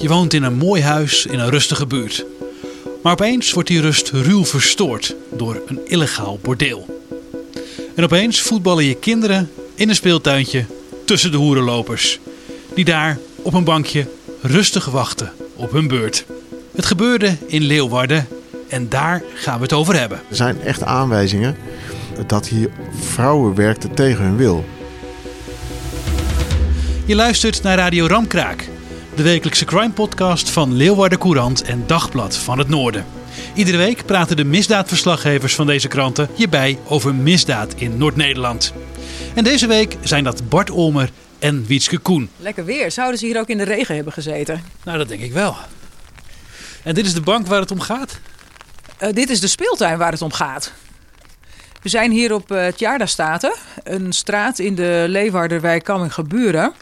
je woont in een mooi huis in een rustige buurt. Maar opeens wordt die rust ruw verstoord door een illegaal bordeel. En opeens voetballen je kinderen in een speeltuintje tussen de hoerenlopers. Die daar op een bankje rustig wachten op hun beurt. Het gebeurde in Leeuwarden en daar gaan we het over hebben. Er zijn echt aanwijzingen dat hier vrouwen werkten tegen hun wil. Je luistert naar Radio Ramkraak, de wekelijkse crime podcast van Leeuwarden Courant en Dagblad van het Noorden. Iedere week praten de misdaadverslaggevers van deze kranten hierbij over misdaad in Noord-Nederland. En deze week zijn dat Bart Olmer en Wietske Koen. Lekker weer. Zouden ze hier ook in de regen hebben gezeten? Nou, dat denk ik wel. En dit is de bank waar het om gaat? Uh, dit is de speeltuin waar het om gaat. We zijn hier op uh, Tjaarda-Staten, een straat in de Leeuwarderwijk Kammingeburen.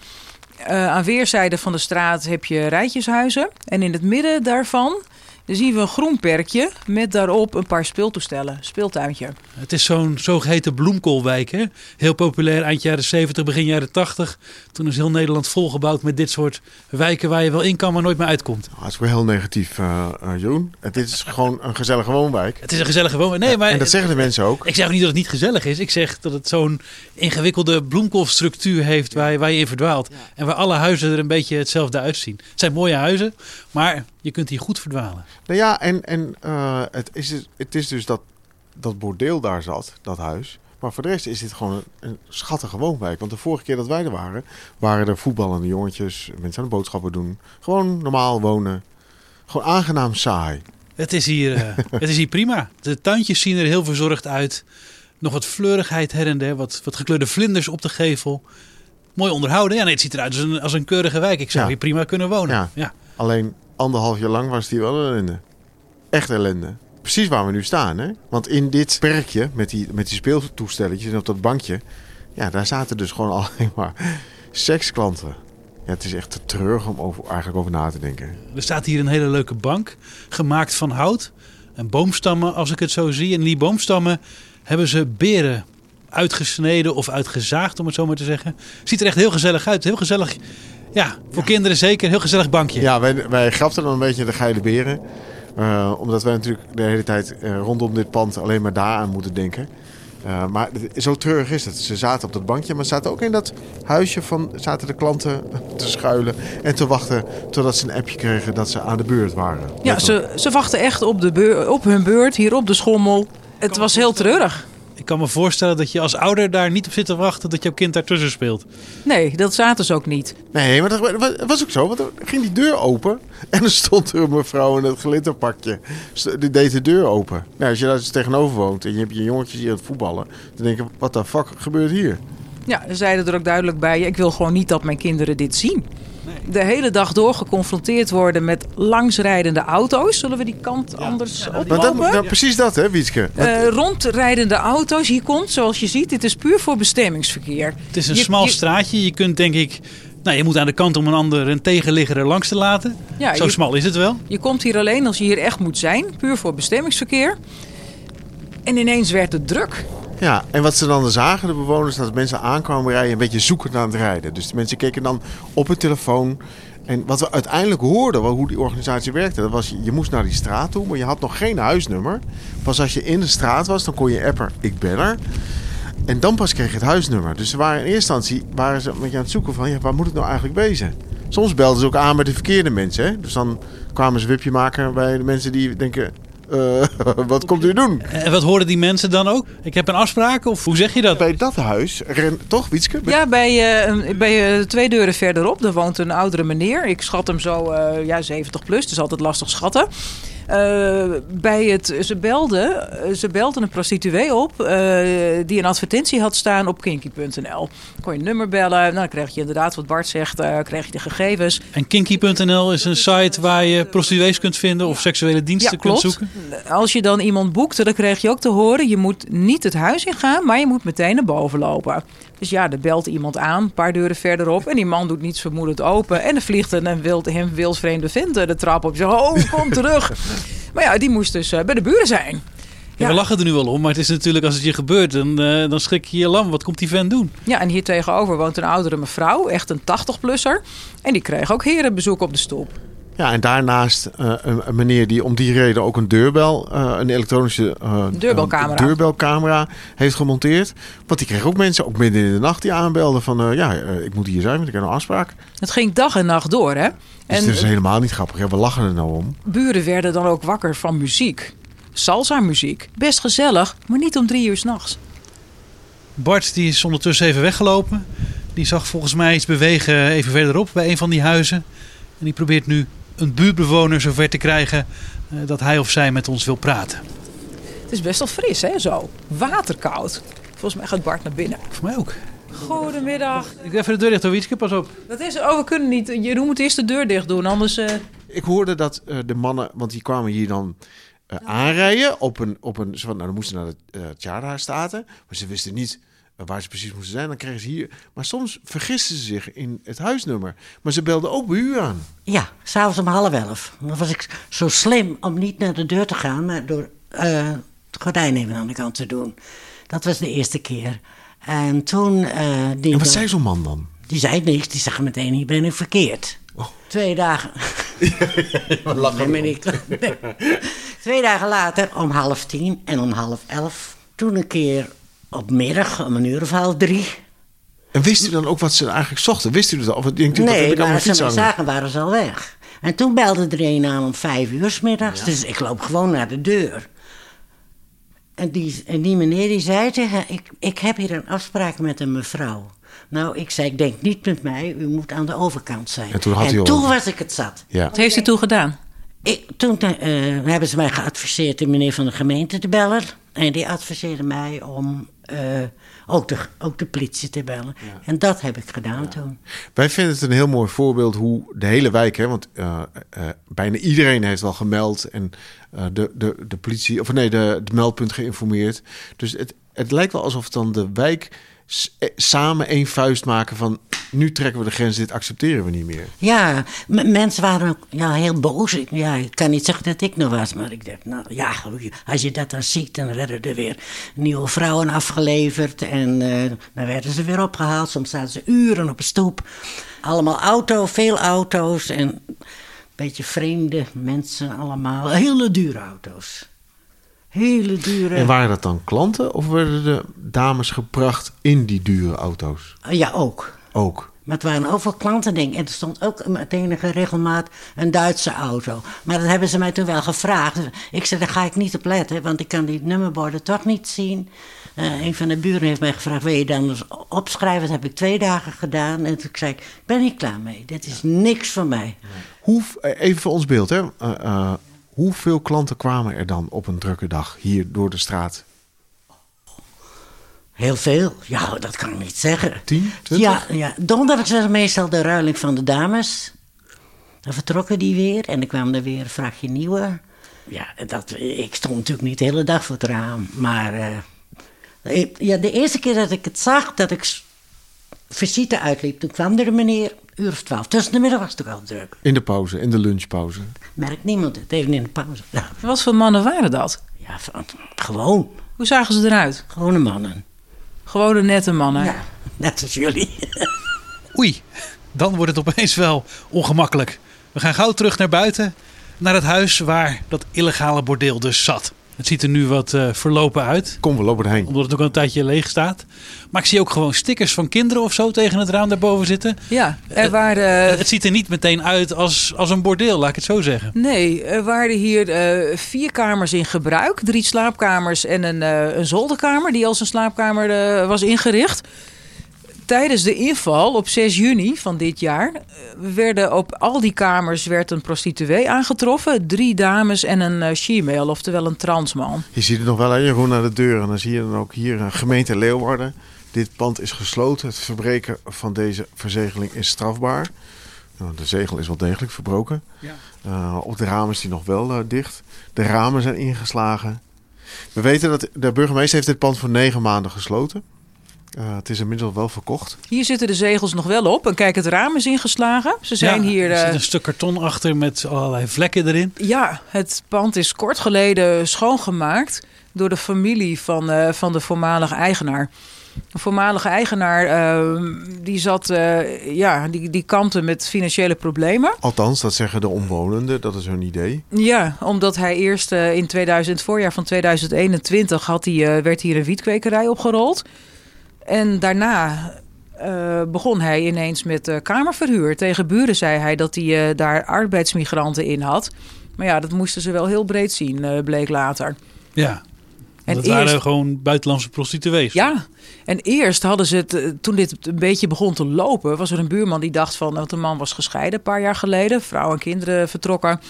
Uh, aan weerszijden van de straat heb je rijtjeshuizen. En in het midden daarvan dan zien we een groen perkje met daarop een paar speeltoestellen, speeltuintje. Het is zo'n zogeheten bloemkoolwijk, hè? heel populair eind jaren 70, begin jaren 80. Toen is heel Nederland volgebouwd met dit soort wijken waar je wel in kan, maar nooit meer uitkomt. Oh, dat is wel heel negatief, uh, uh, Jeroen. Het is gewoon een gezellige woonwijk. Het is een gezellige woonwijk. Nee, maar, en dat zeggen de mensen ook. Ik zeg ook niet dat het niet gezellig is. Ik zeg dat het zo'n ingewikkelde bloemkoolstructuur heeft waar je, waar je in verdwaalt. Ja. En waar alle huizen er een beetje hetzelfde uitzien. Het zijn mooie huizen, maar je kunt hier goed verdwalen. Nou ja, en, en uh, het, is, het is dus dat, dat bordeel daar zat, dat huis. Maar voor de rest is dit gewoon een, een schattige woonwijk. Want de vorige keer dat wij er waren, waren er voetballende jongetjes, mensen aan de boodschappen doen. Gewoon normaal wonen. Gewoon aangenaam saai. Het is hier, uh, het is hier prima. De tuintjes zien er heel verzorgd uit. Nog wat fleurigheid her en der, wat, wat gekleurde vlinders op de gevel. Mooi onderhouden. Ja, nee, het ziet eruit als een, als een keurige wijk. Ik zou ja. hier prima kunnen wonen. Ja. ja. Alleen anderhalf jaar lang was die wel ellende. Echt ellende. Precies waar we nu staan, hè? Want in dit perkje met die, met die speeltoestelletjes en op dat bankje... Ja, daar zaten dus gewoon alleen maar seksklanten. Ja, het is echt te treurig om over, eigenlijk over na te denken. Er staat hier een hele leuke bank, gemaakt van hout. En boomstammen, als ik het zo zie. En die boomstammen hebben ze beren uitgesneden of uitgezaagd, om het zo maar te zeggen. Ziet er echt heel gezellig uit. Heel gezellig ja, voor ja. kinderen zeker. Heel gezellig bankje. Ja, wij, wij grapten dan een beetje de geile beren. Uh, omdat wij natuurlijk de hele tijd uh, rondom dit pand alleen maar daaraan moeten denken. Uh, maar zo treurig is het. Ze zaten op dat bankje, maar zaten ook in dat huisje van zaten de klanten te schuilen en te wachten totdat ze een appje kregen dat ze aan de beurt waren. Ja, ze, ze wachten echt op, de beur, op hun beurt hier op de schommel. Het was heel treurig. Ik kan me voorstellen dat je als ouder daar niet op zit te wachten dat jouw kind daartussen speelt. Nee, dat zaten ze ook niet. Nee, maar dat was ook zo. Want er ging die deur open en er stond er een mevrouw in het glitterpakje. Die deed de deur open. Nou, als je daar dus tegenover woont en je hebt je jongetjes hier aan het voetballen, dan denk je, wat de fuck gebeurt hier? Ja, ze zeiden er ook duidelijk bij, ik wil gewoon niet dat mijn kinderen dit zien. Nee. De hele dag door geconfronteerd worden met langsrijdende auto's. Zullen we die kant ja. anders ja, oplopen? Dat, nou, precies dat, hè, Wietske? Uh, rondrijdende auto's. Hier komt, zoals je ziet, dit is puur voor bestemmingsverkeer. Het is een je, smal je, straatje. Je kunt denk ik... Nou, je moet aan de kant om een ander een tegenligger er langs te laten. Ja, Zo je, smal is het wel. Je komt hier alleen als je hier echt moet zijn. Puur voor bestemmingsverkeer. En ineens werd het druk. Ja, en wat ze dan zagen, de bewoners, dat mensen aankwamen rijden, een beetje zoekend aan het rijden. Dus de mensen keken dan op hun telefoon. En wat we uiteindelijk hoorden, hoe die organisatie werkte, dat was je moest naar die straat toe, maar je had nog geen huisnummer. Pas als je in de straat was, dan kon je appen, ik ben er. En dan pas kreeg je het huisnummer. Dus ze waren in eerste instantie waren ze een beetje aan het zoeken van, ja, waar moet het nou eigenlijk wezen? Soms belden ze ook aan bij de verkeerde mensen. Hè? Dus dan kwamen ze wipje maken bij de mensen die denken, uh, wat komt u doen? En wat hoorden die mensen dan ook? Ik heb een afspraak of hoe zeg je dat? Bij dat huis, ren, toch Wietske? Ja, bij, uh, bij uh, twee deuren verderop, daar woont een oudere meneer. Ik schat hem zo, ja, 70 plus, dus altijd lastig schatten. Eh, bij het, ze, belden, eh, ze belden een prostituee op eh, die een advertentie had staan op kinky.nl. Kon je een nummer bellen, nou, dan kreeg je inderdaad wat Bart zegt, kreeg je de gegevens. En kinky.nl is een site waar je prostituees kunt vinden of seksuele diensten Ja, kunt zoeken. Als je dan iemand boekte, dan kreeg je ook te horen... je moet niet het huis ingaan, maar je moet meteen naar boven lopen. Dus ja, er belt iemand aan, een paar deuren verderop... en die man doet niets vermoedend open... en er vliegt een, wild, hem wildvreemde vent eh, de trap op. Zegt, oh, kom terug. maar ja, die moest dus eh, bij de buren zijn. Ja, we lachen er nu wel om, maar het is natuurlijk als het je gebeurt, dan, eh, dan schrik je je lam. Wat komt die vent doen? Ja, en hier tegenover woont een oudere mevrouw, echt een 80-plusser. En die kreeg ook herenbezoek op de stoep. Ja, en daarnaast eh, een, een meneer die om die reden ook een deurbel, eh, een elektronische eh, Deurbelcamera. deurbelcamera heeft gemonteerd. Want die kreeg ook mensen, ook midden in de nacht, die aanbelden van eh, ja, ik moet hier zijn, want ik heb een afspraak. Het ging dag en nacht door, hè? Dus En het is helemaal niet grappig. Ja, we lachen er nou om. buren werden dan ook wakker van muziek. Salsa-muziek. Best gezellig, maar niet om drie uur s'nachts. Bart die is ondertussen even weggelopen. Die zag volgens mij iets bewegen even verderop bij een van die huizen. En die probeert nu een buurtbewoner zover te krijgen eh, dat hij of zij met ons wil praten. Het is best wel fris, hè, zo. Waterkoud. Volgens mij gaat Bart naar binnen. Voor mij ook. Goedemiddag. Ik even de deur dicht, Wietske, pas op. Dat is, oh, we kunnen niet. Jeroen moet eerst de deur dicht doen, anders... eh, Ik hoorde dat eh, de mannen, want die kwamen hier dan aanrijden op een, op een, nou dan moesten ze naar de uh, Tjara staten, maar ze wisten niet waar ze precies moesten zijn. Dan kregen ze hier, maar soms vergisten ze zich in het huisnummer. Maar ze belden ook bij u aan. Ja, s'avonds om half elf. Dan was ik zo slim om niet naar de deur te gaan, maar door eh, het gordijn even aan de kant te doen. Dat was de eerste keer. En toen... eh, die, En wat zei zo'n man dan? Die zei niks, die zag meteen, hier ben ik verkeerd. Twee dagen... niet. Nee. Twee dagen later, om half tien en om half elf... toen een keer op middag, om een uur of half drie... En wist u dan ook wat ze eigenlijk zochten? Wist u dat? Of denkt u dat Nee, ik maar ze mij zagen, waren ze al weg. En toen belde er een aan om vijf uur 's middags. Dus ik loop gewoon naar de deur. En die, en die meneer die zei tegen ik, ik heb hier een afspraak met een mevrouw. Nou, ik zei, ik denk niet met mij, u moet aan de overkant zijn. En toen had al- toen was ik het zat. Ja. wat heeft u toen gedaan? Ik, toen eh, hebben ze mij geadviseerd de meneer van de gemeente te bellen. En die adviseerde mij om eh, ook, de, ook de politie te bellen. En dat heb ik gedaan toen. Wij vinden het een heel mooi voorbeeld hoe de hele wijk, hè, want eh, bijna iedereen heeft wel gemeld en de, de, de politie, of nee, de, de meldpunt geïnformeerd. Dus het, het lijkt wel alsof dan de wijk samen één vuist maken van nu trekken we de grens, dit accepteren we niet meer. Ja, mensen waren ook ja, heel boos. Ja, ik kan niet zeggen dat ik nog was, maar ik dacht, nou ja, als je dat dan ziet, dan werden er weer nieuwe vrouwen afgeleverd. En eh, dan werden ze weer opgehaald. Soms zaten ze uren op een stoep. Allemaal auto, veel auto's en een beetje vreemde mensen allemaal. Hele dure auto's. Hele dure. En waren dat dan klanten of werden de dames gebracht in die dure auto's? Ja, ook. Ook. Maar het waren overal klanten, denk ik. En er stond ook met enige regelmaat een Duitse auto. Maar dat hebben ze mij toen wel gevraagd. Ik zei, daar ga ik niet op letten, want ik kan die nummerborden toch niet zien. Eh, een van de buren heeft mij gevraagd, wil je dan eens opschrijven? Dat heb ik twee dagen gedaan. En toen zei ik, ik ben niet klaar mee. Dit is niks voor mij. Hoe, eh, even voor ons beeld, hè? Eh, eh, hoeveel klanten kwamen er dan op een drukke dag hier door de straat? Heel veel? Ja, dat kan ik niet zeggen. 10, 20? Ja, ja. donderdag was meestal de ruiling van de dames. Dan vertrokken die weer en dan kwam er weer een vrachtje nieuwe. Ja, dat, ik stond natuurlijk niet de hele dag voor het raam. Maar eh, ja, de eerste keer dat ik het zag, dat ik visite uitliep... toen kwam er een meneer, uur of twaalf. Tussen de middag was het ook al druk. In de pauze, in de lunchpauze. Merkt niemand het, even in de pauze. Ja, Wat voor mannen waren dat? ja van- gewoon, Hoe zagen ze eruit? gewone mannen. Gewone nette mannen. Ja, net als jullie. Oei, dan wordt het opeens wel ongemakkelijk. We gaan gauw terug naar buiten, naar het huis waar dat illegale bordeel dus zat. Het ziet er nu wat eh, verlopen uit, Kom, we lopen erheen. omdat het ook al een tijdje leeg staat. Maar ik zie ook gewoon stickers van kinderen of zo tegen het raam daarboven zitten. Ja, er waren... het ziet er niet meteen uit als, als een bordeel, laat ik het zo zeggen. Nee, er waren hier eh, vier kamers in gebruik. Drie slaapkamers en een, eh, een zolderkamer die als een slaapkamer eh, was ingericht. Tijdens de inval op 6 juni van dit jaar eh, werden op al die kamers werd een prostituee aangetroffen. Drie dames en een she-male, oftewel een transman. Je ziet het nog wel, hè? je gewoon naar de deur. En dan zie je dan ook hier een gemeente Leeuwarden. Dit pand is gesloten. Het verbreken van deze verzegeling is strafbaar. Nou, de zegel is wel degelijk verbroken. Ja. Uh, op de ramen is die nog wel uh, dicht. De ramen zijn ingeslagen. We weten dat de burgemeester heeft dit pand voor negen maanden gesloten. Uh, het is inmiddels wel verkocht. Hier zitten de zegels nog wel op. En kijk, het raam is ingeslagen. Ze zijn ja, hier. Er zit een stuk karton achter met allerlei vlekken erin. Ja, het pand is kort geleden schoongemaakt door de familie van, uh, van de voormalige eigenaar. De voormalige eigenaar uh, die zat, uh, ja, die, die kampte met financiële problemen. Althans, dat zeggen de omwonenden, dat is hun idee. Ja, omdat hij eerst uh, in 2000, voorjaar van 2021 had hij, werd hier een wietkwekerij opgerold. En daarna uh, begon hij ineens met uh, kamerverhuur. Tegen buren zei hij dat hij uh, daar arbeidsmigranten in had. Maar ja, dat moesten ze wel heel breed zien, bleek later. Ja, en dat eerst, waren gewoon buitenlandse prostituees. Ja, en eerst hadden ze het, toen dit een beetje begon te lopen, was er een buurman die dacht van, dat de man was gescheiden een paar jaar geleden, vrouw en kinderen vertrokken.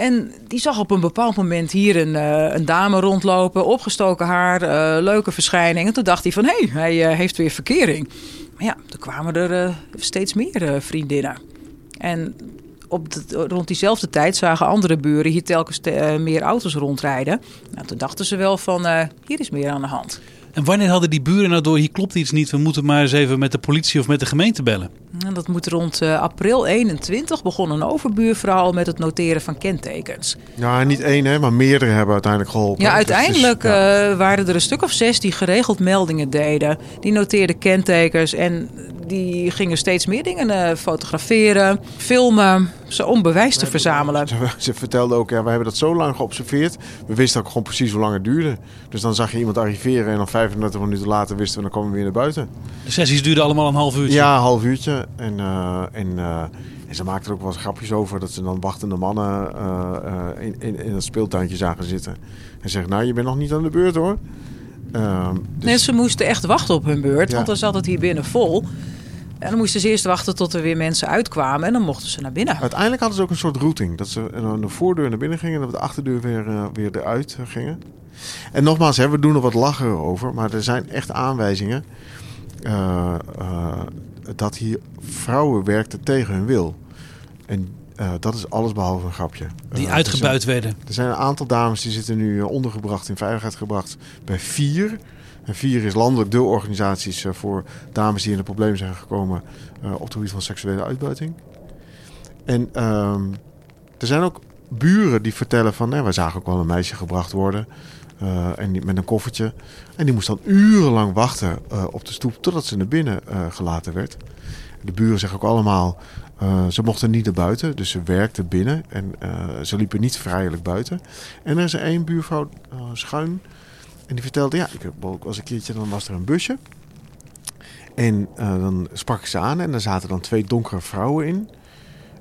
En die zag op een bepaald moment hier een, uh, een dame rondlopen, opgestoken haar, uh, leuke verschijning. En toen dacht hij van, hé, hey, hij uh, heeft weer verkering. Maar ja, er kwamen er steeds meer vriendinnen. En op rond diezelfde tijd zagen andere buren hier telkens te, meer auto's rondrijden. Nou, toen dachten ze wel van, hier is meer aan de hand. En wanneer hadden die buren nou door, hier klopt iets niet, we moeten maar eens even met de politie of met de gemeente bellen? En dat moet rond uh, april 21 begon een overbuurvrouw met het noteren van kentekens. Ja, niet één, hè, maar meerdere hebben uiteindelijk geholpen. Ja, uiteindelijk dus, ja. Uh, waren er een stuk of zes die geregeld meldingen deden. Die noteerden kentekens en die gingen steeds meer dingen uh, fotograferen, filmen, ze om bewijs te verzamelen. Ze, ze vertelde ook, ja, we hebben dat zo lang geobserveerd. We wisten ook gewoon precies hoe lang het duurde. Dus dan zag je iemand arriveren en dan 35 minuten later wisten we, dan kwamen we weer naar buiten. De sessies duurden allemaal een half uurtje? Ja, een half uurtje. En, uh, en, uh, en ze maakten er ook wel eens grapjes over dat ze dan wachtende mannen uh, in, in, in het speeltuintje zagen zitten. En zeggen, nou, je bent nog niet aan de beurt hoor. dus... Nee, ze moesten echt wachten op hun beurt, ja. want dan zat het hier binnen vol. En dan moesten ze eerst wachten tot er weer mensen uitkwamen en dan mochten ze naar binnen. Uiteindelijk hadden ze ook een soort routing. Dat ze aan de voordeur naar binnen gingen en dat de achterdeur weer, uh, weer eruit gingen. En nogmaals, hè, we doen er wat lachen over, maar er zijn echt aanwijzingen uh, uh, dat hier vrouwen werkten tegen hun wil. En uh, dat is alles behalve een grapje. Die uitgebuit er zijn, werden. Er zijn een aantal dames die zitten nu ondergebracht, in veiligheid gebracht bij vier. En vier is landelijk de organisaties voor dames die in de problemen zijn gekomen op het gebied van seksuele uitbuiting. En ehm, er zijn ook buren die vertellen van, nee, wij zagen ook wel een meisje gebracht worden. En met een koffertje. En die moest dan urenlang wachten op de stoep totdat ze naar binnen gelaten werd. De buren zeggen ook allemaal, ze mochten niet naar buiten. Dus ze werkten binnen en ze liepen niet vrijelijk buiten. En er is één buurvrouw schuin. En die vertelde, ja, ik was een keertje, dan was er een busje. En dan sprak ik ze aan en er zaten dan twee donkere vrouwen in.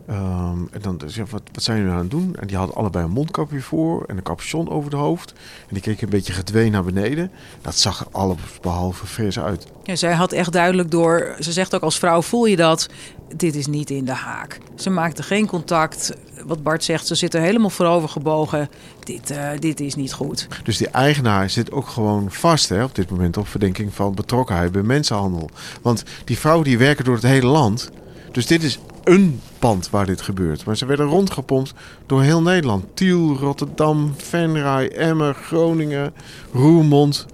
Um, en dan zei wat, wat zijn jullie aan het doen? En die hadden allebei een mondkapje voor en een capuchon over de hoofd. En die keken een beetje gedwee naar beneden. Dat zag er alles behalve fris uit. Ja, zij had echt duidelijk door... Ze zegt ook als vrouw, voel je dat? Dit is niet in de haak. Ze maakte geen contact. Wat Bart zegt, ze zit er helemaal voorover gebogen. Dit, uh, dit is niet goed. Dus die eigenaar zit ook gewoon vast hè, op dit moment... op verdenking van betrokkenheid bij mensenhandel. Want die vrouwen die werken door het hele land... Dus dit is een pand waar dit gebeurt. Maar ze werden rondgepompt door heel Nederland. Tiel, Rotterdam, Venray, Emmer, Groningen, Roermond.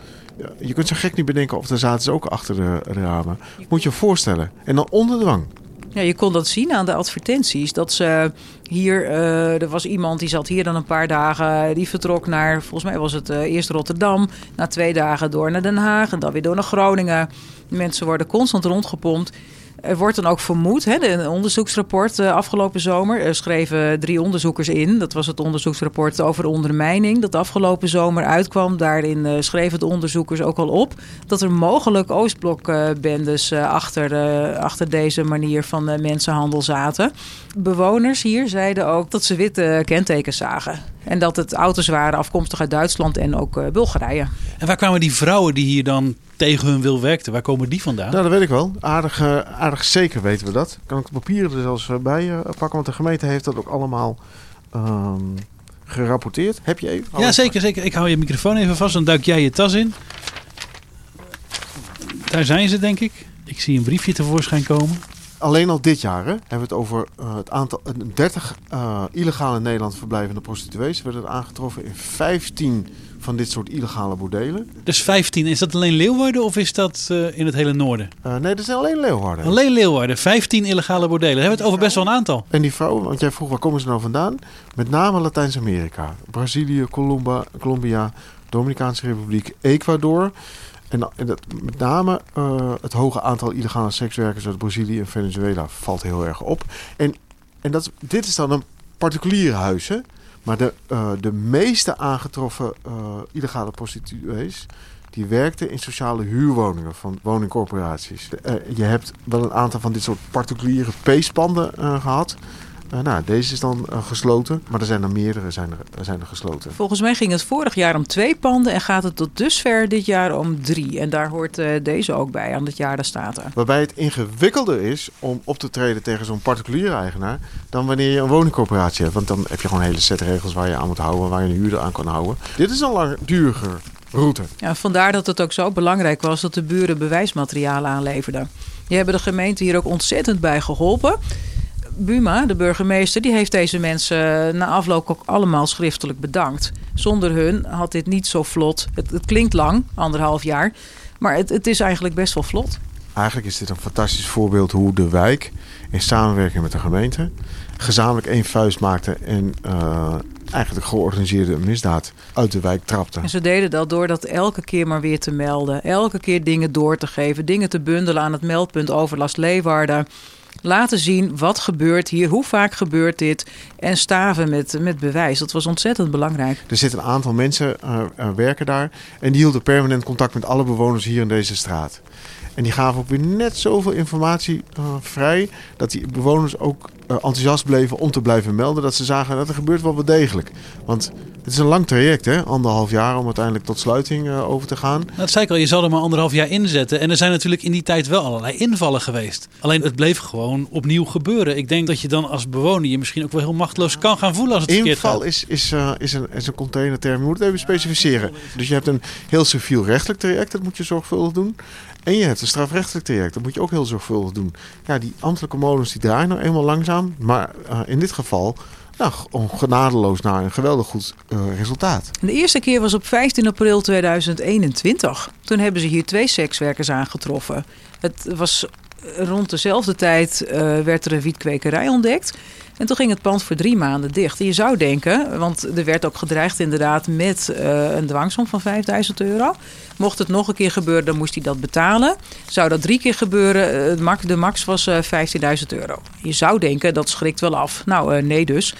Je kunt zo gek niet bedenken of daar zaten ze ook achter de ramen. Moet je je voorstellen. En dan onder dwang. Ja, je kon dat zien aan de advertenties. Dat ze hier, uh, er was iemand die zat hier dan een paar dagen. Die vertrok naar, volgens mij was het uh, eerst Rotterdam. Na twee dagen door naar Den Haag en dan weer door naar Groningen. Mensen worden constant rondgepompt. Er wordt dan ook vermoed, hè, een onderzoeksrapport uh, afgelopen zomer er schreven drie onderzoekers in. Dat was het onderzoeksrapport over de ondermijning dat afgelopen zomer uitkwam. Daarin uh, schreven de onderzoekers ook al op dat er mogelijk Oostblokbendes uh, achter, achter deze manier van mensenhandel zaten. Bewoners hier zeiden ook dat ze witte kentekens zagen. En dat het auto's waren afkomstig uit Duitsland en ook eh, Bulgarije. En waar kwamen die vrouwen die hier dan tegen hun wil werkten, waar komen die vandaan? Nou, dat weet ik wel. Aardig, eh, aardig zeker weten we dat. Kan ik de papieren er zelfs eh, bij eh, pakken, want de gemeente heeft dat ook allemaal ehm, gerapporteerd. Heb je even? ja, zeker, zeker. Ik hou je microfoon even vast, dan duik jij je tas in. Daar zijn ze, denk ik. Ik zie een briefje tevoorschijn komen. Alleen al dit jaar hè, hebben we het over eh, het aantal eh, 30 eh, illegaal in Nederland verblijvende prostituees. werden aangetroffen in 15 van dit soort illegale bordelen. Dus 15, is dat alleen Leeuwarden of is dat eh, in het hele noorden? Eh, nee, dat zijn alleen Leeuwarden. Alleen Leeuwarden, 15 illegale bordelen. Daar hebben we het over best wel een aantal. En die vrouwen, want jij vroeg waar komen ze nou vandaan? Met name Latijns-Amerika. Brazilië, Colomba, Colombia, Dominicaanse Republiek, Ecuador. En, dat, met name eh, het hoge aantal illegale sekswerkers uit Brazilië en Venezuela valt heel erg op. En, en dat, dit is dan een particuliere huis? Maar de, eh, de meeste aangetroffen eh, illegale prostituees... die werkten in sociale huurwoningen van woningcorporaties. Je hebt wel een aantal van dit soort particuliere peespanden eh, gehad... Eh, nou, deze is dan eh, gesloten, maar er zijn er meerdere zijn er, zijn er gesloten. Volgens mij ging het vorig jaar om twee panden en gaat het tot dusver dit jaar om drie. En daar hoort eh, deze ook bij aan het jaar der staten. Waarbij het ingewikkelder is om op te treden tegen zo'n particuliere eigenaar dan wanneer je een woningcorporatie hebt. Want dan heb je gewoon een hele set regels waar je aan moet houden, waar je een huurder aan kan houden. Dit is een langduriger route. Ja, vandaar dat het ook zo belangrijk was dat de buren bewijsmateriaal aanleverden. Die hebben de gemeente hier ook ontzettend bij geholpen. Buma, de burgemeester, die heeft deze mensen na afloop ook allemaal schriftelijk bedankt. Zonder hun had dit niet zo vlot. Het, het klinkt lang, anderhalf jaar, maar het, het is eigenlijk best wel vlot. Eigenlijk is dit een fantastisch voorbeeld hoe de wijk in samenwerking met de gemeente gezamenlijk één vuist maakte en eh, eigenlijk georganiseerde misdaad uit de wijk trapte. En ze deden dat door dat elke keer maar weer te melden. Elke keer dingen door te geven. Dingen te bundelen aan het meldpunt Overlast Leeuwarden. Laten zien wat gebeurt hier, hoe vaak gebeurt dit. En staven met, met bewijs. Dat was ontzettend belangrijk. Er zitten een aantal mensen eh, werken daar en die hielden permanent contact met alle bewoners hier in deze straat. En die gaven ook weer net zoveel informatie eh, vrij dat die bewoners ook enthousiast bleven om te blijven melden. Dat ze zagen dat er gebeurt wel wat degelijk. Want het is een lang traject, hè? anderhalf jaar om uiteindelijk tot sluiting eh, over te gaan. Nou, dat zei ik al, je zal er maar anderhalf jaar inzetten. En er zijn natuurlijk in die tijd wel allerlei invallen geweest. Alleen het bleef gewoon opnieuw gebeuren. Ik denk dat je dan als bewoner je misschien ook wel heel machteloos kan gaan voelen als het verkeerd Inval gaat. is, is, eh, is, een, is een containerterm. Je moet het even specificeren. Dus je hebt een heel civiel-rechtelijk traject, dat moet je zorgvuldig doen. En je hebt een strafrechtelijk traject, dat moet je ook heel zorgvuldig doen. Ja, die ambtelijke molens die draaien nou eenmaal langzaam. Maar eh, in dit geval nou, gewoon genadeloos naar een geweldig goed eh, resultaat. De eerste keer was op 15 april 2021. Toen hebben ze hier twee sekswerkers aangetroffen. Het was rond dezelfde tijd eh, werd er een wietkwekerij ontdekt. En toen ging het pand voor drie maanden dicht. En je zou denken, want er werd ook gedreigd inderdaad met eh, een dwangsom van 5000 euro. Mocht het nog een keer gebeuren, dan moest hij dat betalen. Zou dat drie keer gebeuren, eh, de max was eh 15.000 euro. Je zou denken, dat schrikt wel af. Nou, nee dus.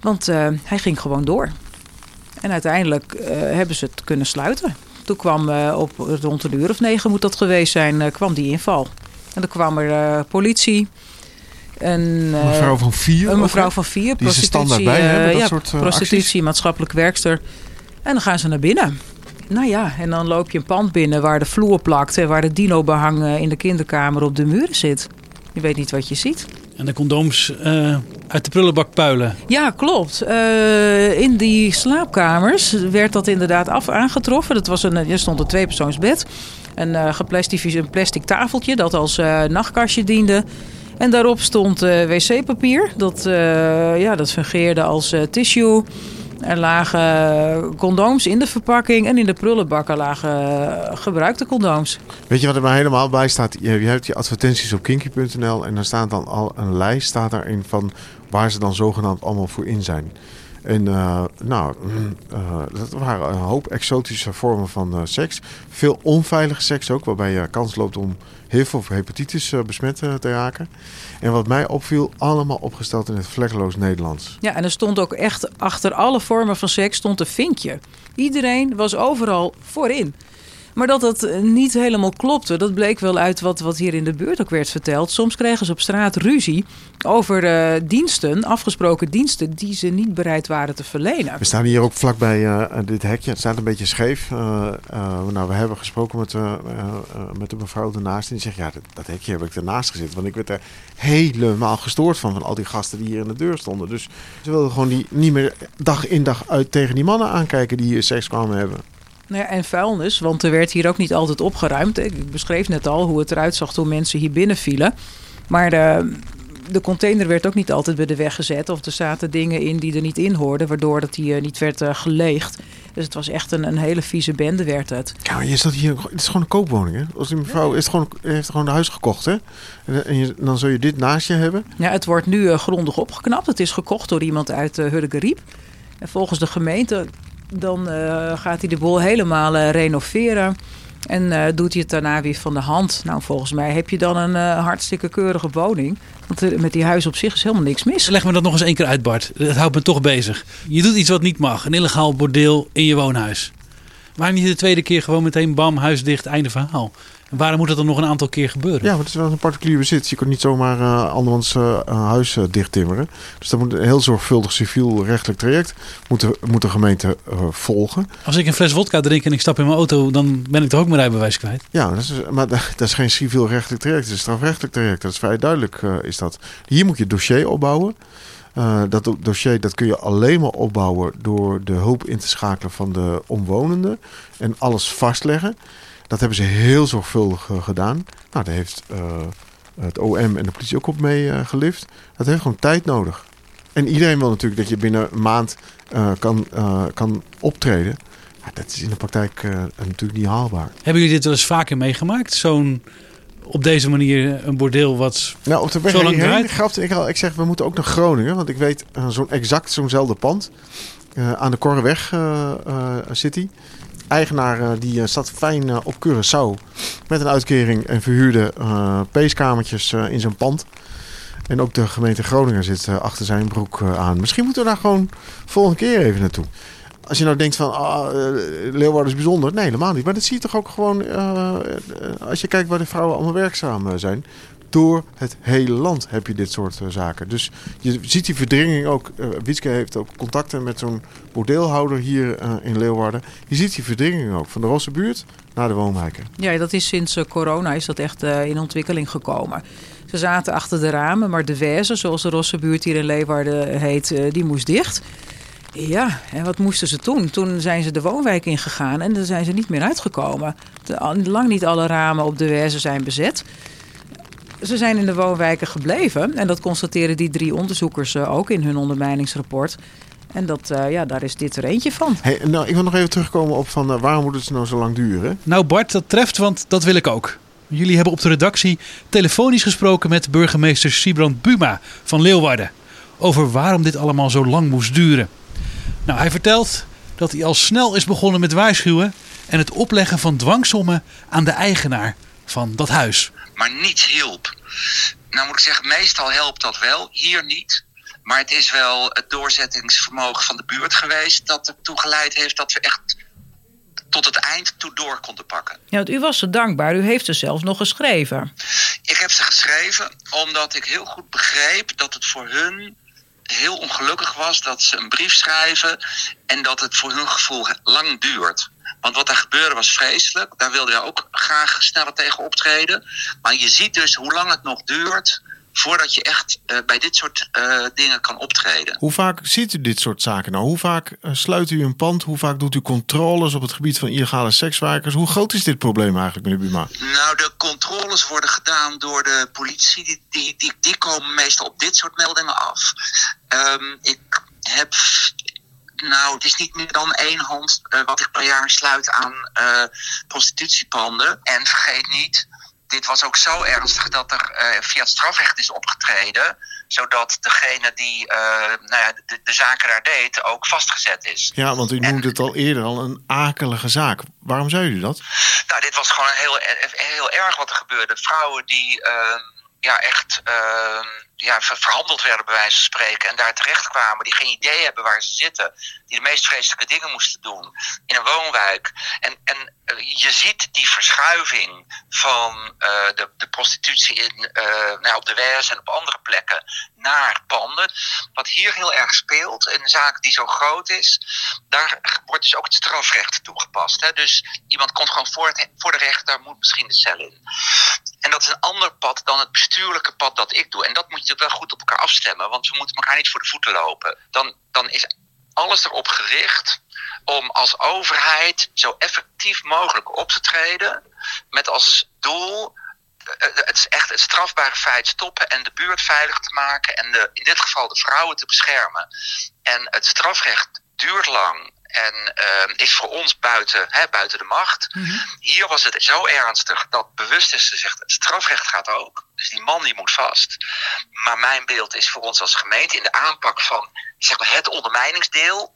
Want hij ging gewoon door. En uiteindelijk hebben ze het kunnen sluiten. Toen kwam op rond een uur of negen moet dat geweest zijn, kwam die inval. En dan kwam er politie. En, eh, mevrouw van vier. een mevrouw van vier, Die is prostitutie, standaard bij, hè, eh, dat ja, soort, eh, prostitutie, maatschappelijk werkster. En dan gaan ze naar binnen. Nou ja, en dan loop je een pand binnen waar de vloer plakt en waar de dino-behang eh, in de kinderkamer op de muren zit. Je weet niet wat je ziet. En de condooms eh, uit de prullenbak puilen. Ja, klopt. Eh, in die slaapkamers werd dat inderdaad af aangetroffen. Dat was een, er stond een tweepersoonsbed. Een eh geplastificeerd een plastic tafeltje dat als eh, nachtkastje diende. En daarop stond eh, wc-papier. Dat, eh, ja, dat fungeerde als eh, tissue. Er lagen condooms in de verpakking. En in de prullenbakken lagen gebruikte condooms. Weet je wat er maar helemaal bij staat? Je, je hebt je advertenties op kinky.nl en daar staat dan al een lijst staat daarin van waar ze dan zogenaamd allemaal voor in zijn. En eh, nou, eh, dat waren een hoop exotische vormen van eh, seks. Veel onveilige seks ook, waarbij je kans loopt om HIV of hepatitis besmet te raken. En wat mij opviel, allemaal opgesteld in het vlekkeloos Nederlands. Ja, en er stond ook echt achter alle vormen van seks stond een vinkje. Iedereen was overal voorin. Maar dat dat eh, niet helemaal klopte, dat bleek wel uit wat, wat hier in de buurt ook werd verteld. Soms kregen ze op straat ruzie over eh, diensten, afgesproken diensten, die ze niet bereid waren te verlenen. We staan hier ook vlakbij eh, dit hekje. Het staat een beetje scheef. Nou, we hebben gesproken met, met de mevrouw ernaast. En die zegt, ja, dat, hekje heb ik ernaast gezet. Want ik werd er helemaal gestoord van, van al die gasten die hier in de deur stonden. Dus ze wilden gewoon die, niet meer dag in dag uit tegen die mannen aankijken die seks kwamen hebben. Nou ja, en vuilnis, want er werd hier ook niet altijd opgeruimd. Ik beschreef net al hoe het eruit zag toen mensen hier binnenvielen. Maar de, de container werd ook niet altijd bij de weg gezet. Of er zaten dingen in die er niet in hoorden, waardoor dat die eh, niet werd eh, geleegd. Dus het was echt een, een hele vieze bende werd het. Ja, maar je staat hier, het is gewoon een koopwoning, hè? Als die mevrouw is gewoon, heeft gewoon een huis gekocht, hè? En, en je, dan zul je dit naast je hebben. Ja, het wordt nu eh, grondig opgeknapt. Het is gekocht door iemand uit uh, Hurgeriep. En volgens de gemeente dan uh, gaat hij de boel helemaal uh, renoveren. En uh, doet hij het daarna weer van de hand. Nou, volgens mij heb je dan een hartstikke keurige woning. Want met die huis op zich is helemaal niks mis. Leg me dat nog eens één keer uit, Bart. Dat houdt me toch bezig. Je doet iets wat niet mag. Een illegaal bordeel in je woonhuis. Waarom niet de tweede keer gewoon meteen bam, huis dicht, einde verhaal? Waarom moet dat dan nog een aantal keer gebeuren? Ja, want het is wel een particulier bezit. Je kunt niet zomaar uh, andermans uh, huis uh, dichttimmeren. Dus dat moet een heel zorgvuldig civiel-rechtelijk traject moet de, moet de gemeente volgen. Als ik een fles wodka drink en ik stap in mijn auto, dan ben ik toch ook mijn rijbewijs kwijt? Ja, dat is, maar dat is geen civiel-rechtelijk traject. Het is een strafrechtelijk traject. Dat is vrij duidelijk, is dat. Hier moet je het dossier opbouwen. Uh, dat dossier dat kun je alleen maar opbouwen door de hulp in te schakelen van de omwonenden en alles vastleggen. Dat hebben ze heel zorgvuldig uh, gedaan. Nou, daar heeft uh, het OM en de politie ook op mee gelift. Dat heeft gewoon tijd nodig. En iedereen wil natuurlijk dat je binnen een maand kan, kan optreden. Maar dat is in de praktijk natuurlijk niet haalbaar. Hebben jullie dit wel eens vaker meegemaakt? Zo'n op deze manier een bordeel wat nou, op de weg zo lang grapte ik al. Ik zeg, we moeten ook naar Groningen. Want ik weet zo'n exact zo'nzelfde pand. Aan de Korreweg City. Eigenaar die zat fijn op Curaçao. Met een uitkering en verhuurde peeskamertjes in zijn pand. En ook de gemeente Groningen zit achter zijn broek aan. Misschien moeten we daar gewoon volgende keer even naartoe. Als je nou denkt van ah, Leeuwarden is bijzonder. Nee, helemaal niet. Maar dat zie je toch ook gewoon als je kijkt waar de vrouwen allemaal werkzaam zijn. Door het hele land heb je dit soort uh, zaken. Dus je ziet die verdringing ook. Uh, Wietske heeft ook contacten met zo'n bordeelhouder hier in Leeuwarden. Je ziet die verdringing ook. Van de Rosse buurt naar de woonwijken. Ja, dat is sinds corona is dat echt in ontwikkeling gekomen. Ze zaten achter de ramen, maar de Weze, zoals de Rosse buurt hier in Leeuwarden heet, die moest dicht. Ja, en wat moesten ze toen? Toen zijn ze de woonwijk ingegaan en dan zijn ze niet meer uitgekomen. Lang niet alle ramen op de Werze zijn bezet. Ze zijn in de woonwijken gebleven en dat constateren die drie onderzoekers ook in hun ondermijningsrapport. En dat, uh, ja, daar is dit er eentje van. Hey, nou, ik wil nog even terugkomen op van uh, waarom moet het nou zo lang duren? Nou Bart, dat treft, want dat wil ik ook. Jullie hebben op de redactie telefonisch gesproken met burgemeester Sibrand Buma van Leeuwarden. Over waarom dit allemaal zo lang moest duren. Nou, hij vertelt dat hij al snel is begonnen met waarschuwen en het opleggen van dwangsommen aan de eigenaar van dat huis. Maar niets hielp. Nou moet ik zeggen, meestal helpt dat wel, hier niet. Maar het is wel het doorzettingsvermogen van de buurt geweest dat ertoe geleid heeft dat we echt tot het eind toe door konden pakken. Ja, want u was ze dankbaar. U heeft ze zelfs nog geschreven. Ik heb ze geschreven omdat ik heel goed begreep dat het voor hun heel ongelukkig was dat ze een brief schrijven en dat het voor hun gevoel lang duurt. Want wat er gebeurde was vreselijk. Daar wilde je ook graag sneller tegen optreden. Maar je ziet dus hoe lang het nog duurt voordat je echt uh, bij dit soort uh, dingen kan optreden. Hoe vaak ziet u dit soort zaken nou? Hoe vaak uh, sluit u een pand? Hoe vaak doet u controles op het gebied van illegale sekswerkers? Hoe groot is dit probleem eigenlijk, meneer Buma? Nou, de controles worden gedaan door de politie. Die, die, die, die komen meestal op dit soort meldingen af. Um, ik heb nou, het is niet meer dan één hand uh, wat ik per jaar sluit aan uh, prostitutiepanden. En vergeet niet, dit was ook zo ernstig dat er uh, via het strafrecht is opgetreden. Zodat degene die nou ja, de, de, zaken daar deed ook vastgezet is. Ja, want u noemde en, het al eerder al een akelige zaak. Waarom zei u dat? Nou, dit was gewoon heel, heel erg wat er gebeurde. Vrouwen die uh, ja, echt ja, ver- verhandeld werden, bij wijze van spreken, en daar terecht kwamen, die geen idee hebben waar ze zitten, die de meest vreselijke dingen moesten doen in een woonwijk. En, en eh, je ziet die verschuiving van eh, de, de prostitutie in, eh, nou, op de WS en op andere plekken naar panden. Wat hier heel erg speelt, een zaak die zo groot is, daar wordt dus ook het strafrecht toegepast. Hè? Dus iemand komt gewoon voor, de rechter, moet misschien de cel in. En dat is een ander pad dan het bestuurlijke pad dat ik doe. En dat moet je wel goed op elkaar afstemmen, want we moeten elkaar niet voor de voeten lopen. Dan, dan is alles erop gericht om als overheid zo effectief mogelijk op te treden. Met als doel het, is echt het strafbare feit stoppen en de buurt veilig te maken. En de, in dit geval de vrouwen te beschermen. En het strafrecht duurt lang en eh, is voor ons buiten, hè, buiten de macht. Hier was het zo ernstig dat bewust is gezegd: het strafrecht gaat ook. Dus die man die moet vast. Maar mijn beeld is voor ons als gemeente in de aanpak van zeg maar, het ondermijningsdeel.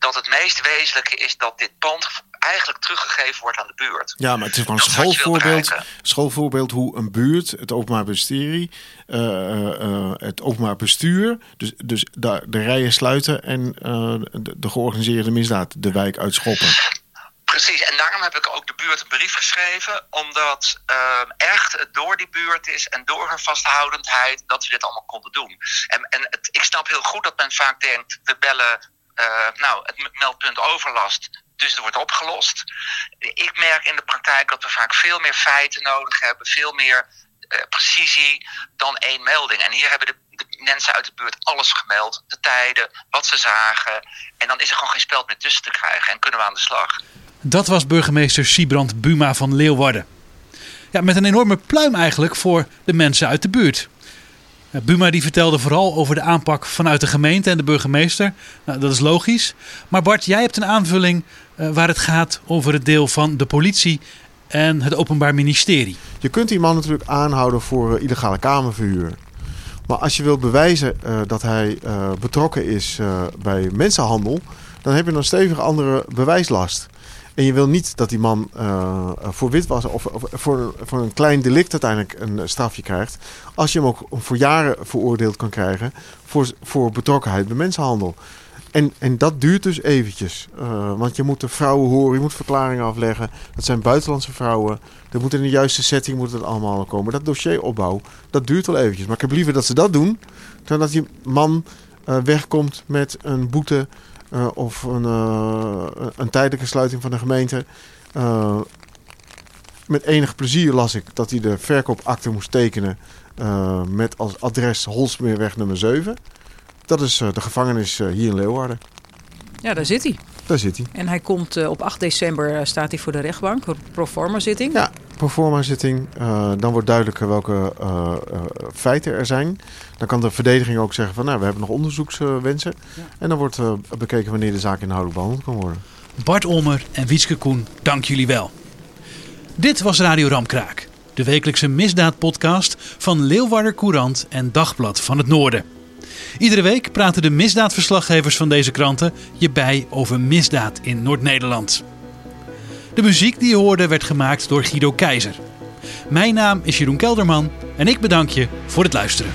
Dat het meest wezenlijke is dat dit pand eigenlijk teruggegeven wordt aan de buurt. Ja, maar het is gewoon een schoolvoorbeeld, schoolvoorbeeld hoe een buurt, het openbaar ministerie, eh, eh, eh, het openbaar bestuur, dus, dus de, de rijen sluiten en de, de georganiseerde misdaad de wijk uitschoppen. Precies, en daarom heb ik ook de buurt een brief geschreven. Omdat echt het door die buurt is en door haar vasthoudendheid dat we dit allemaal konden doen. En, en het, ik snap heel goed dat men vaak denkt, we bellen nou, het meldpunt overlast. Dus het wordt opgelost. Ik merk in de praktijk dat we vaak veel meer feiten nodig hebben, veel meer eh, precisie dan één melding. En hier hebben de, de mensen uit de buurt alles gemeld, de tijden, wat ze zagen. En dan is er gewoon geen speld meer tussen te krijgen en kunnen we aan de slag. Dat was burgemeester Siebrand Buma van Leeuwarden. Ja, met een enorme pluim eigenlijk voor de mensen uit de buurt. Ja, Buma die vertelde vooral over de aanpak vanuit de gemeente en de burgemeester. Nou, dat is logisch. Maar Bart, jij hebt een aanvulling eh, waar het gaat over het deel van de politie en het Openbaar Ministerie. Je kunt die man natuurlijk aanhouden voor eh, illegale kamerverhuur. Maar als je wilt bewijzen eh, dat hij eh, betrokken is eh, bij mensenhandel, dan heb je een stevig andere bewijslast. En je wil niet dat die man eh, voor witwas of, of voor, voor een klein delict uiteindelijk een eh, strafje krijgt. Als je hem ook voor jaren veroordeeld kan krijgen voor, voor betrokkenheid bij mensenhandel. En, en dat duurt dus eventjes. Eh, want je moet de vrouwen horen, je moet verklaringen afleggen. Dat zijn buitenlandse vrouwen. Dat moet in de juiste setting moet het allemaal komen. Dat dossieropbouw, dat duurt wel eventjes. Maar ik heb liever dat ze dat doen, dan dat die man wegkomt met een boete eh, of een, eh, een tijdelijke sluiting van de gemeente. Eh, met enig plezier las ik dat hij de verkoopakte moest tekenen met als adres Holsmeerweg nummer 7. Dat is de gevangenis hier in Leeuwarden. Ja, daar zit hij. Daar zit hij. En hij komt op 8 december staat hij voor de rechtbank, een proforma zitting. Ja, proforma zitting. Eh, dan wordt duidelijk welke eh, eh, feiten er zijn. Dan kan de verdediging ook zeggen van nou, we hebben nog onderzoekswensen. En dan wordt bekeken wanneer de zaak inhoudelijk behandeld kan worden. Bart Olmer en Wietske Koen, dank jullie wel. Dit was Radio Ramkraak, de wekelijkse misdaadpodcast van Leeuwarder Courant en Dagblad van het Noorden. Iedere week praten de misdaadverslaggevers van deze kranten je bij over misdaad in Noord-Nederland. De muziek die je hoorde werd gemaakt door Guido Keizer. Mijn naam is Jeroen Kelderman en ik bedank je voor het luisteren.